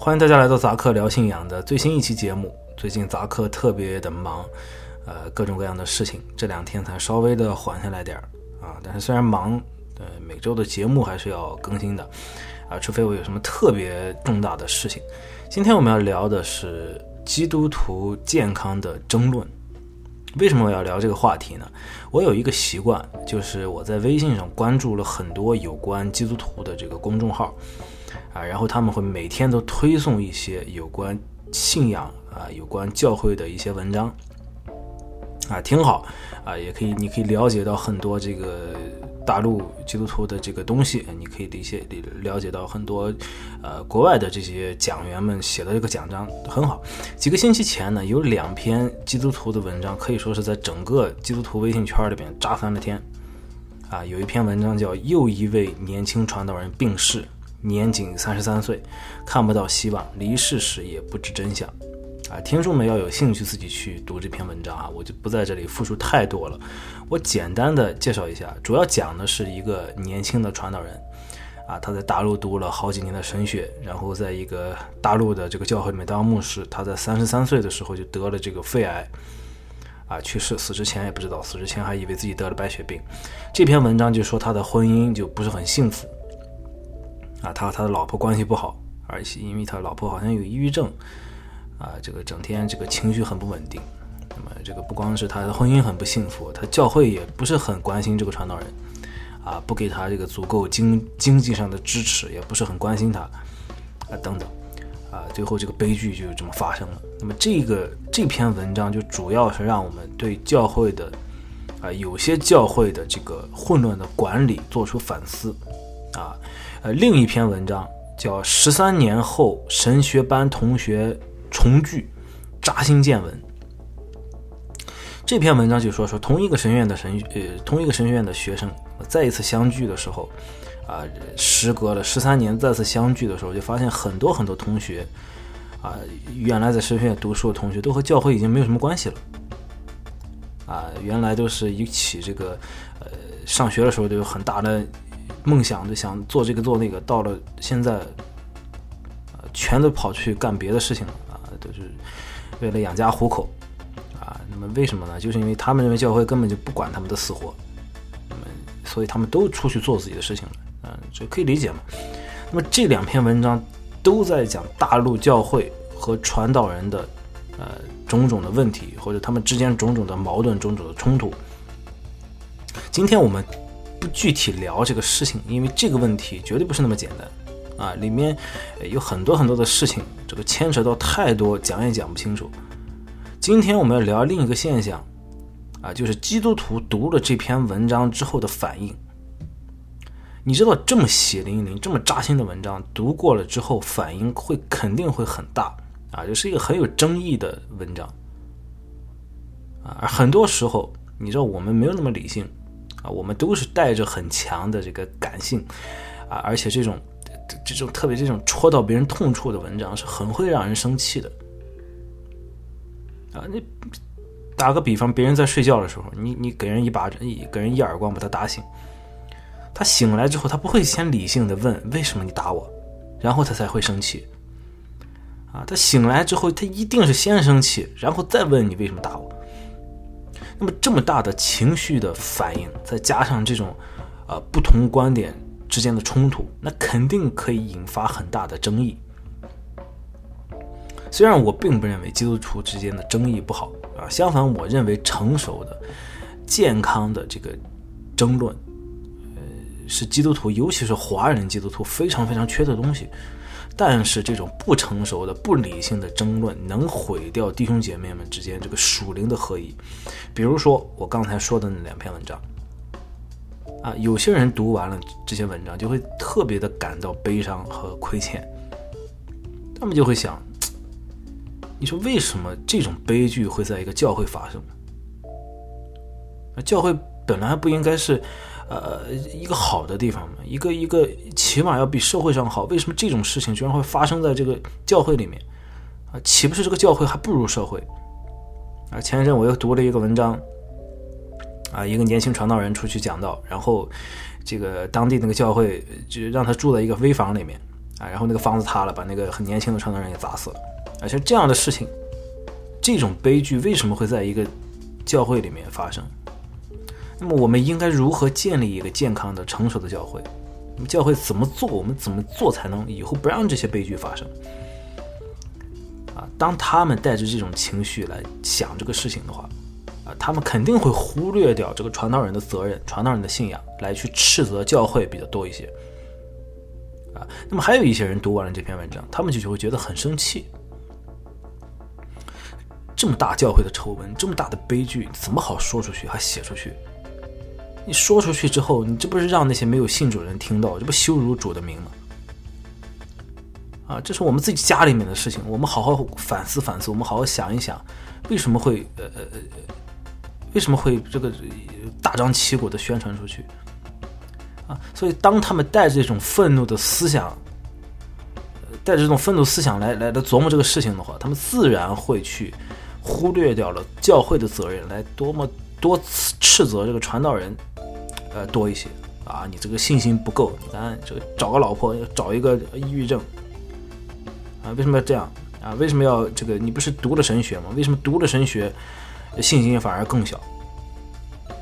欢迎大家来到杂客聊信仰的最新一期节目。最近杂客特别的忙，呃，各种各样的事情，这两天才稍微的缓下来点儿啊。但是虽然忙，呃，每周的节目还是要更新的啊，除非我有什么特别重大的事情。今天我们要聊的是基督徒健康的争论。为什么我要聊这个话题呢？我有一个习惯，就是我在微信上关注了很多有关基督徒的这个公众号。啊，然后他们会每天都推送一些有关信仰啊、有关教会的一些文章，啊，挺好，啊，也可以，你可以了解到很多这个大陆基督徒的这个东西，你可以理解了解到很多，呃，国外的这些讲员们写的这个讲章很好。几个星期前呢，有两篇基督徒的文章，可以说是在整个基督徒微信圈里边炸翻了天，啊，有一篇文章叫《又一位年轻传道人病逝》。年仅三十三岁，看不到希望，离世时也不知真相，啊，听众们要有兴趣自己去读这篇文章啊，我就不在这里复述太多了，我简单的介绍一下，主要讲的是一个年轻的传道人，啊，他在大陆读了好几年的神学，然后在一个大陆的这个教会里面当牧师，他在三十三岁的时候就得了这个肺癌，啊，去世，死之前也不知道，死之前还以为自己得了白血病，这篇文章就说他的婚姻就不是很幸福。啊，他和他的老婆关系不好，而且因为他老婆好像有抑郁症，啊，这个整天这个情绪很不稳定。那么这个不光是他的婚姻很不幸福，他教会也不是很关心这个传道人，啊，不给他这个足够经经济上的支持，也不是很关心他，啊，等等，啊，最后这个悲剧就这么发生了。那么这个这篇文章就主要是让我们对教会的，啊，有些教会的这个混乱的管理做出反思，啊。呃，另一篇文章叫《十三年后神学班同学重聚，扎心见闻》。这篇文章就说说同一个神学院的神呃，同一个神学院的学生再一次相聚的时候，啊，时隔了十三年再次相聚的时候，就发现很多很多同学，啊，原来在神学院读书的同学都和教会已经没有什么关系了，啊，原来都是一起这个呃上学的时候都有很大的。梦想就想做这个做那个，到了现在，呃，全都跑去干别的事情了啊，都是为了养家糊口啊。那么为什么呢？就是因为他们认为教会根本就不管他们的死活，那么所以他们都出去做自己的事情了，嗯，这可以理解嘛。那么这两篇文章都在讲大陆教会和传道人的呃种种的问题，或者他们之间种种的矛盾、种种的冲突。今天我们。不具体聊这个事情，因为这个问题绝对不是那么简单啊！里面有很多很多的事情，这个牵扯到太多，讲也讲不清楚。今天我们要聊另一个现象啊，就是基督徒读了这篇文章之后的反应。你知道，这么血淋淋、这么扎心的文章，读过了之后反应会肯定会很大啊，就是一个很有争议的文章啊。很多时候，你知道，我们没有那么理性。啊，我们都是带着很强的这个感性，啊，而且这种这种特别这种戳到别人痛处的文章是很会让人生气的。啊，你打个比方，别人在睡觉的时候，你你给人一巴掌，一给人一耳光把他打醒，他醒来之后，他不会先理性的问为什么你打我，然后他才会生气。啊，他醒来之后，他一定是先生气，然后再问你为什么打我。那么这么大的情绪的反应，再加上这种，呃，不同观点之间的冲突，那肯定可以引发很大的争议。虽然我并不认为基督徒之间的争议不好啊，相反，我认为成熟的、健康的这个争论，呃，是基督徒，尤其是华人基督徒非常非常缺的东西。但是这种不成熟的、不理性的争论，能毁掉弟兄姐妹们之间这个属灵的合一。比如说我刚才说的那两篇文章，啊，有些人读完了这些文章，就会特别的感到悲伤和亏欠。他们就会想，你说为什么这种悲剧会在一个教会发生？教会本来不应该是。呃，一个好的地方嘛，一个一个起码要比社会上好。为什么这种事情居然会发生在这个教会里面？啊，岂不是这个教会还不如社会？啊，前一阵我又读了一个文章，啊，一个年轻传道人出去讲道，然后这个当地那个教会就让他住在一个危房里面，啊，然后那个房子塌了，把那个很年轻的传道人给砸死了，而且这样的事情，这种悲剧为什么会在一个教会里面发生？那么我们应该如何建立一个健康的、成熟的教会？那么教会怎么做？我们怎么做才能以后不让这些悲剧发生？啊，当他们带着这种情绪来想这个事情的话，啊，他们肯定会忽略掉这个传道人的责任、传道人的信仰，来去斥责教会比较多一些。啊，那么还有一些人读完了这篇文章，他们就就会觉得很生气。这么大教会的丑闻，这么大的悲剧，怎么好说出去，还写出去？你说出去之后，你这不是让那些没有信主的人听到，这不羞辱主的名吗？啊，这是我们自己家里面的事情，我们好好反思反思，我们好好想一想，为什么会呃呃呃，为什么会这个大张旗鼓的宣传出去？啊，所以当他们带着这种愤怒的思想，带着这种愤怒思想来来来琢磨这个事情的话，他们自然会去忽略掉了教会的责任，来多么多次斥责这个传道人，呃，多一些啊，你这个信心不够，你看这个找个老婆，找一个抑郁症，啊，为什么要这样啊？为什么要这个？你不是读了神学吗？为什么读了神学，信心反而更小？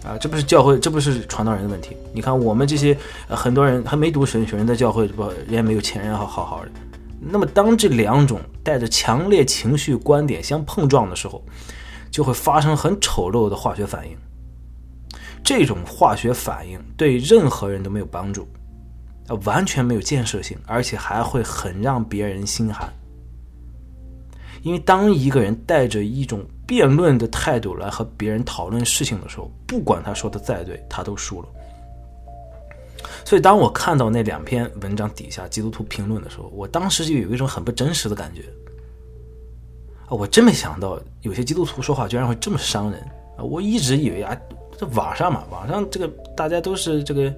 啊，这不是教会，这不是传道人的问题。你看，我们这些很多人还没读神学，人在教会不，人家没有钱，人好好好的。那么，当这两种带着强烈情绪观点相碰撞的时候，就会发生很丑陋的化学反应。这种化学反应对任何人都没有帮助，啊，完全没有建设性，而且还会很让别人心寒。因为当一个人带着一种辩论的态度来和别人讨论事情的时候，不管他说的再对，他都输了。所以，当我看到那两篇文章底下基督徒评论的时候，我当时就有一种很不真实的感觉。啊，我真没想到有些基督徒说话居然会这么伤人啊！我一直以为啊，这网上嘛，网上这个大家都是这个，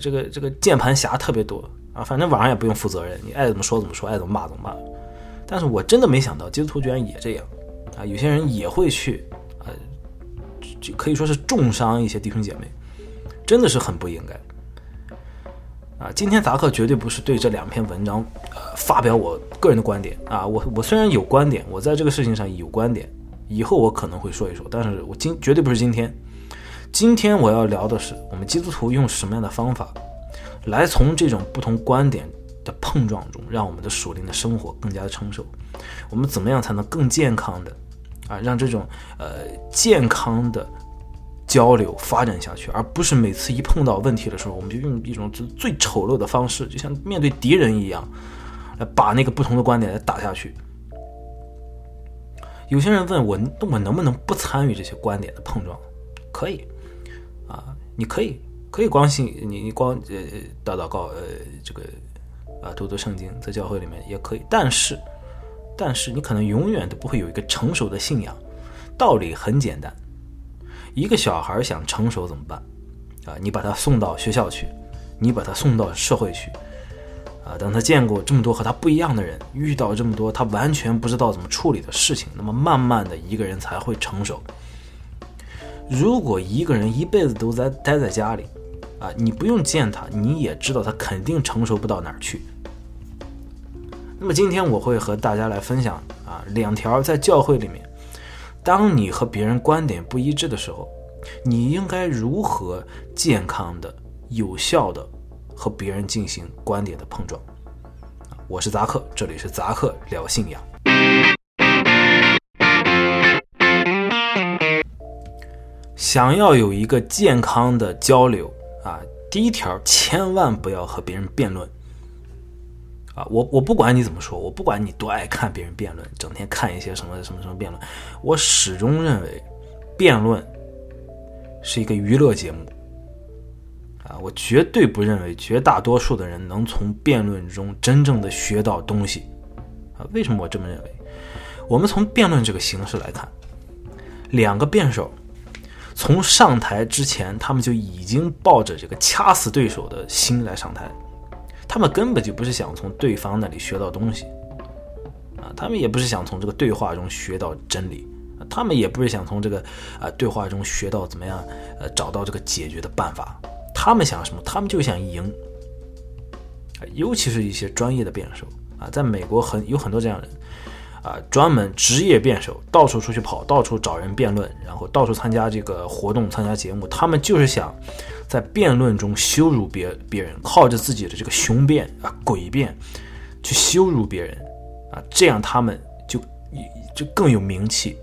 这个这个键盘侠特别多啊，反正网上也不用负责任，你爱怎么说怎么说，爱怎么骂怎么骂。但是我真的没想到基督徒居然也这样。啊，有些人也会去，呃，就可以说是重伤一些弟兄姐妹，真的是很不应该。啊，今天杂课绝对不是对这两篇文章，呃，发表我个人的观点啊。我我虽然有观点，我在这个事情上有观点，以后我可能会说一说，但是我今绝对不是今天。今天我要聊的是，我们基督徒用什么样的方法，来从这种不同观点的碰撞中，让我们的属灵的生活更加的成熟。我们怎么样才能更健康的？啊，让这种呃健康的交流发展下去，而不是每次一碰到问题的时候，我们就用一种最最丑陋的方式，就像面对敌人一样，来把那个不同的观点来打下去。有些人问我，我能不能不参与这些观点的碰撞？可以，啊，你可以，可以光信你，你光呃祷祷告，呃，这个啊读读圣经，在教会里面也可以，但是。但是你可能永远都不会有一个成熟的信仰。道理很简单，一个小孩想成熟怎么办？啊，你把他送到学校去，你把他送到社会去，啊，当他见过这么多和他不一样的人，遇到这么多他完全不知道怎么处理的事情，那么慢慢的一个人才会成熟。如果一个人一辈子都在待在家里，啊，你不用见他，你也知道他肯定成熟不到哪儿去。那么今天我会和大家来分享啊两条在教会里面，当你和别人观点不一致的时候，你应该如何健康的、有效的和别人进行观点的碰撞。我是扎克，这里是扎克聊信仰。想要有一个健康的交流啊，第一条千万不要和别人辩论。啊，我我不管你怎么说，我不管你多爱看别人辩论，整天看一些什么什么什么辩论，我始终认为，辩论是一个娱乐节目。啊，我绝对不认为绝大多数的人能从辩论中真正的学到东西。啊，为什么我这么认为？我们从辩论这个形式来看，两个辩手从上台之前，他们就已经抱着这个掐死对手的心来上台。他们根本就不是想从对方那里学到东西，啊，他们也不是想从这个对话中学到真理，他们也不是想从这个啊对话中学到怎么样，呃，找到这个解决的办法。他们想什么？他们就想赢，尤其是一些专业的辩手啊，在美国很有很多这样的人啊，专门职业辩手，到处出去跑，到处找人辩论，然后到处参加这个活动、参加节目，他们就是想在辩论中羞辱别别人，靠着自己的这个雄辩啊、诡辩去羞辱别人啊，这样他们就就更有名气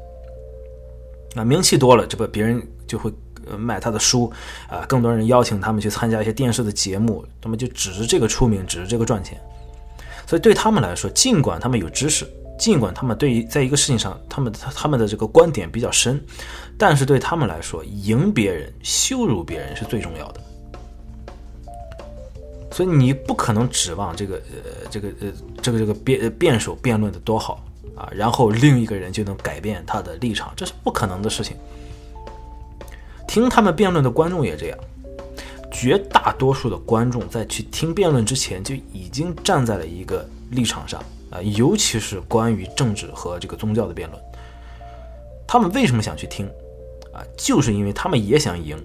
啊，名气多了，这不别人就会。呃，卖他的书，啊，更多人邀请他们去参加一些电视的节目，那么就指着这个出名，指着这个赚钱。所以对他们来说，尽管他们有知识，尽管他们对于在一个事情上，他们他们的这个观点比较深，但是对他们来说，赢别人、羞辱别人是最重要的。所以你不可能指望这个呃这个呃这个这个辩辩手辩论的多好啊，然后另一个人就能改变他的立场，这是不可能的事情。听他们辩论的观众也这样，绝大多数的观众在去听辩论之前就已经站在了一个立场上啊，尤其是关于政治和这个宗教的辩论，他们为什么想去听啊？就是因为他们也想赢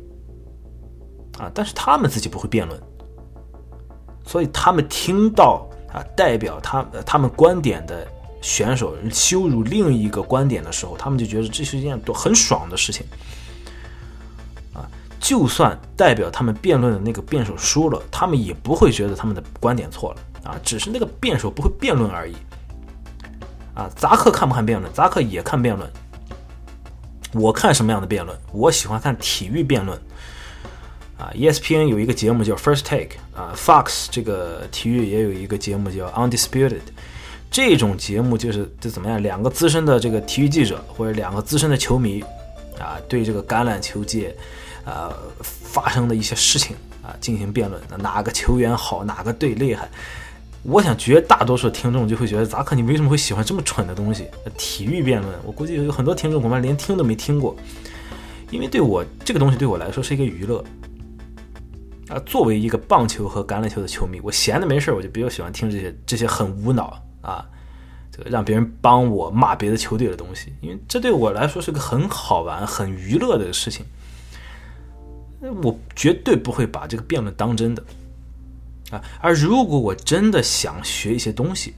啊，但是他们自己不会辩论，所以他们听到啊代表他他们观点的选手羞辱另一个观点的时候，他们就觉得这是一件多很爽的事情。就算代表他们辩论的那个辩手输了，他们也不会觉得他们的观点错了啊，只是那个辩手不会辩论而已。啊，扎克看不看辩论？扎克也看辩论。我看什么样的辩论？我喜欢看体育辩论。啊，ESPN 有一个节目叫 First Take，啊，Fox 这个体育也有一个节目叫 Undisputed。这种节目就是这怎么样？两个资深的这个体育记者或者两个资深的球迷，啊，对这个橄榄球界。呃，发生的一些事情啊，进行辩论，哪个球员好，哪个队厉害？我想绝大多数听众就会觉得，扎克，你为什么会喜欢这么蠢的东西？体育辩论，我估计有很多听众恐怕连听都没听过，因为对我这个东西对我来说是一个娱乐啊。作为一个棒球和橄榄球的球迷，我闲的没事我就比较喜欢听这些这些很无脑啊，这个让别人帮我骂别的球队的东西，因为这对我来说是个很好玩、很娱乐的事情。我绝对不会把这个辩论当真的，啊！而如果我真的想学一些东西，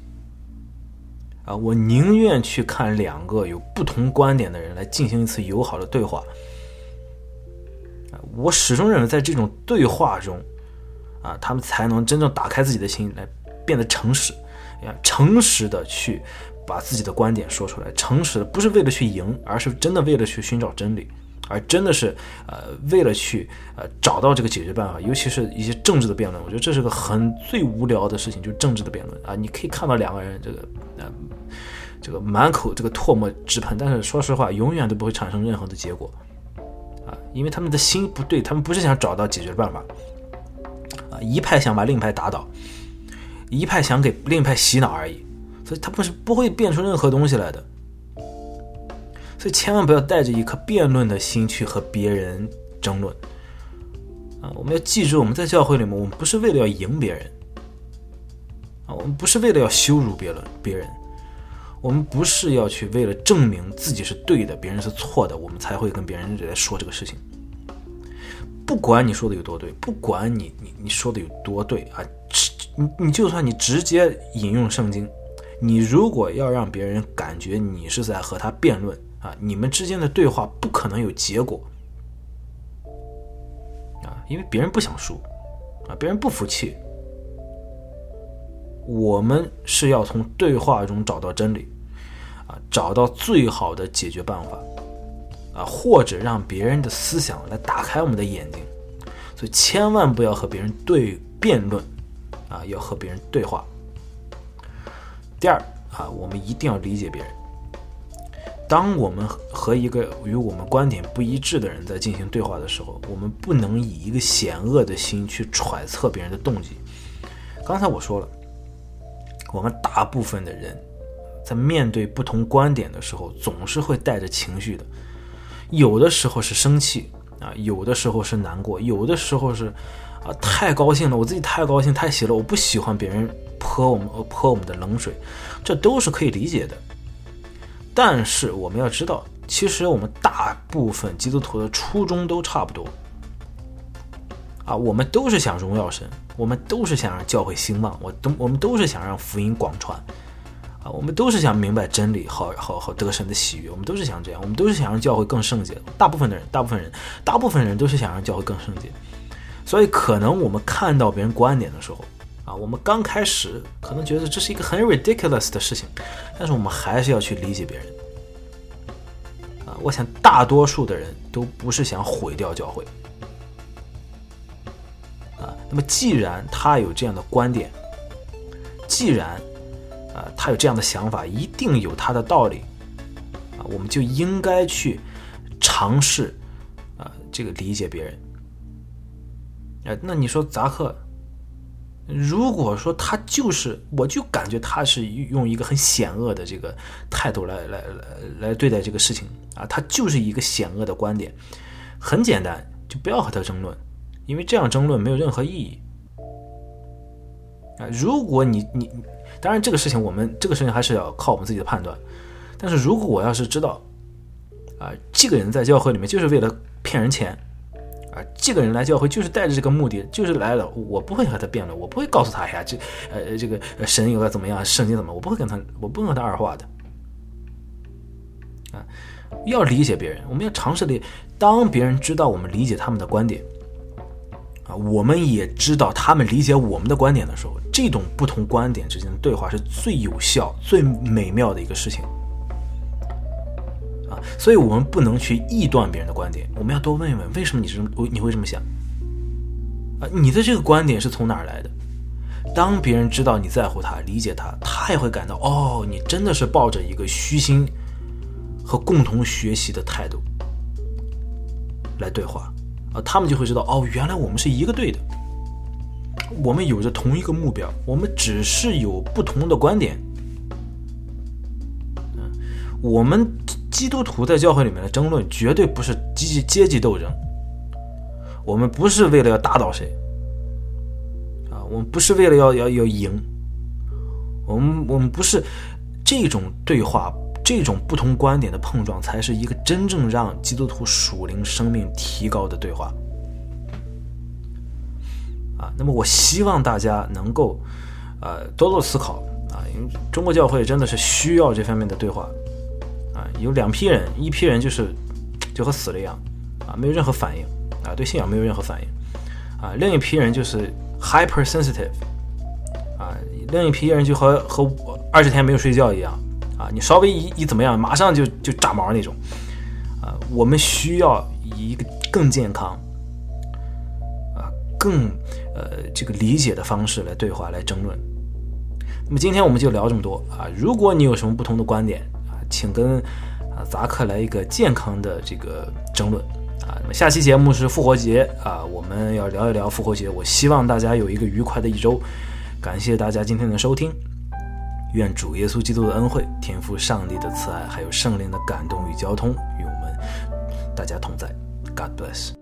啊，我宁愿去看两个有不同观点的人来进行一次友好的对话。我始终认为在这种对话中，啊，他们才能真正打开自己的心，来变得诚实，诚实的去把自己的观点说出来，诚实的不是为了去赢，而是真的为了去寻找真理。而真的是，呃，为了去呃找到这个解决办法，尤其是一些政治的辩论，我觉得这是个很最无聊的事情，就是政治的辩论啊。你可以看到两个人这个呃这个满口这个唾沫直喷，但是说实话，永远都不会产生任何的结果啊，因为他们的心不对，他们不是想找到解决办法啊，一派想把另一派打倒，一派想给另一派洗脑而已，所以他不是不会变出任何东西来的。所以千万不要带着一颗辩论的心去和别人争论啊！我们要记住，我们在教会里面，我们不是为了要赢别人啊，我们不是为了要羞辱别人，别人，我们不是要去为了证明自己是对的，别人是错的，我们才会跟别人来说这个事情。不管你说的有多对，不管你你你说的有多对啊，你你就算你直接引用圣经，你如果要让别人感觉你是在和他辩论。啊，你们之间的对话不可能有结果啊，因为别人不想输啊，别人不服气。我们是要从对话中找到真理啊，找到最好的解决办法啊，或者让别人的思想来打开我们的眼睛。所以千万不要和别人对辩论啊，要和别人对话。第二啊，我们一定要理解别人。当我们和一个与我们观点不一致的人在进行对话的时候，我们不能以一个险恶的心去揣测别人的动机。刚才我说了，我们大部分的人在面对不同观点的时候，总是会带着情绪的。有的时候是生气啊，有的时候是难过，有的时候是啊太高兴了，我自己太高兴太喜了，我不喜欢别人泼我们泼我们的冷水，这都是可以理解的。但是我们要知道，其实我们大部分基督徒的初衷都差不多，啊，我们都是想荣耀神，我们都是想让教会兴旺，我都我们都是想让福音广传，啊，我们都是想明白真理，好好好得神的喜悦，我们都是想这样，我们都是想让教会更圣洁。大部分的人，大部分人，大部分人都是想让教会更圣洁。所以，可能我们看到别人观点的时候，啊，我们刚开始可能觉得这是一个很 ridiculous 的事情，但是我们还是要去理解别人。啊，我想大多数的人都不是想毁掉教会。啊，那么既然他有这样的观点，既然啊他有这样的想法，一定有他的道理，啊，我们就应该去尝试啊这个理解别人。哎，那你说扎克，如果说他就是，我就感觉他是用一个很险恶的这个态度来来来来对待这个事情啊，他就是一个险恶的观点，很简单，就不要和他争论。因为这样争论没有任何意义啊！如果你你，当然这个事情我们这个事情还是要靠我们自己的判断。但是如果我要是知道啊，这个人在教会里面就是为了骗人钱啊，这个人来教会就是带着这个目的，就是来了，我不会和他辩论，我不会告诉他呀，这呃这个神有个怎么样，圣经怎么，我不会跟他，我不会和他二话的啊！要理解别人，我们要尝试的，当别人知道我们理解他们的观点。啊，我们也知道他们理解我们的观点的时候，这种不同观点之间的对话是最有效、最美妙的一个事情。所以我们不能去臆断别人的观点，我们要多问一问，为什么你这么你会这么想？啊，你的这个观点是从哪儿来的？当别人知道你在乎他、理解他，他也会感到哦，你真的是抱着一个虚心和共同学习的态度来对话。啊，他们就会知道哦，原来我们是一个队的，我们有着同一个目标，我们只是有不同的观点。嗯，我们基督徒在教会里面的争论绝对不是阶级阶级斗争，我们不是为了要打倒谁，啊，我们不是为了要要要赢，我们我们不是这种对话。这种不同观点的碰撞，才是一个真正让基督徒属灵生命提高的对话。啊，那么我希望大家能够，呃，多多思考啊，因为中国教会真的是需要这方面的对话。有两批人，一批人就是就和死了一样，啊，没有任何反应，啊，对信仰没有任何反应，啊，另一批人就是 hypersensitive，啊，另一批人就和和二十天没有睡觉一样。啊，你稍微一一怎么样，马上就就炸毛那种，啊，我们需要以一个更健康，啊，更呃这个理解的方式来对话来争论。那么今天我们就聊这么多啊，如果你有什么不同的观点，请跟啊杂客来一个健康的这个争论啊。那么下期节目是复活节啊，我们要聊一聊复活节。我希望大家有一个愉快的一周，感谢大家今天的收听。愿主耶稣基督的恩惠、天赋上帝的慈爱，还有圣灵的感动与交通，与我们大家同在。God bless。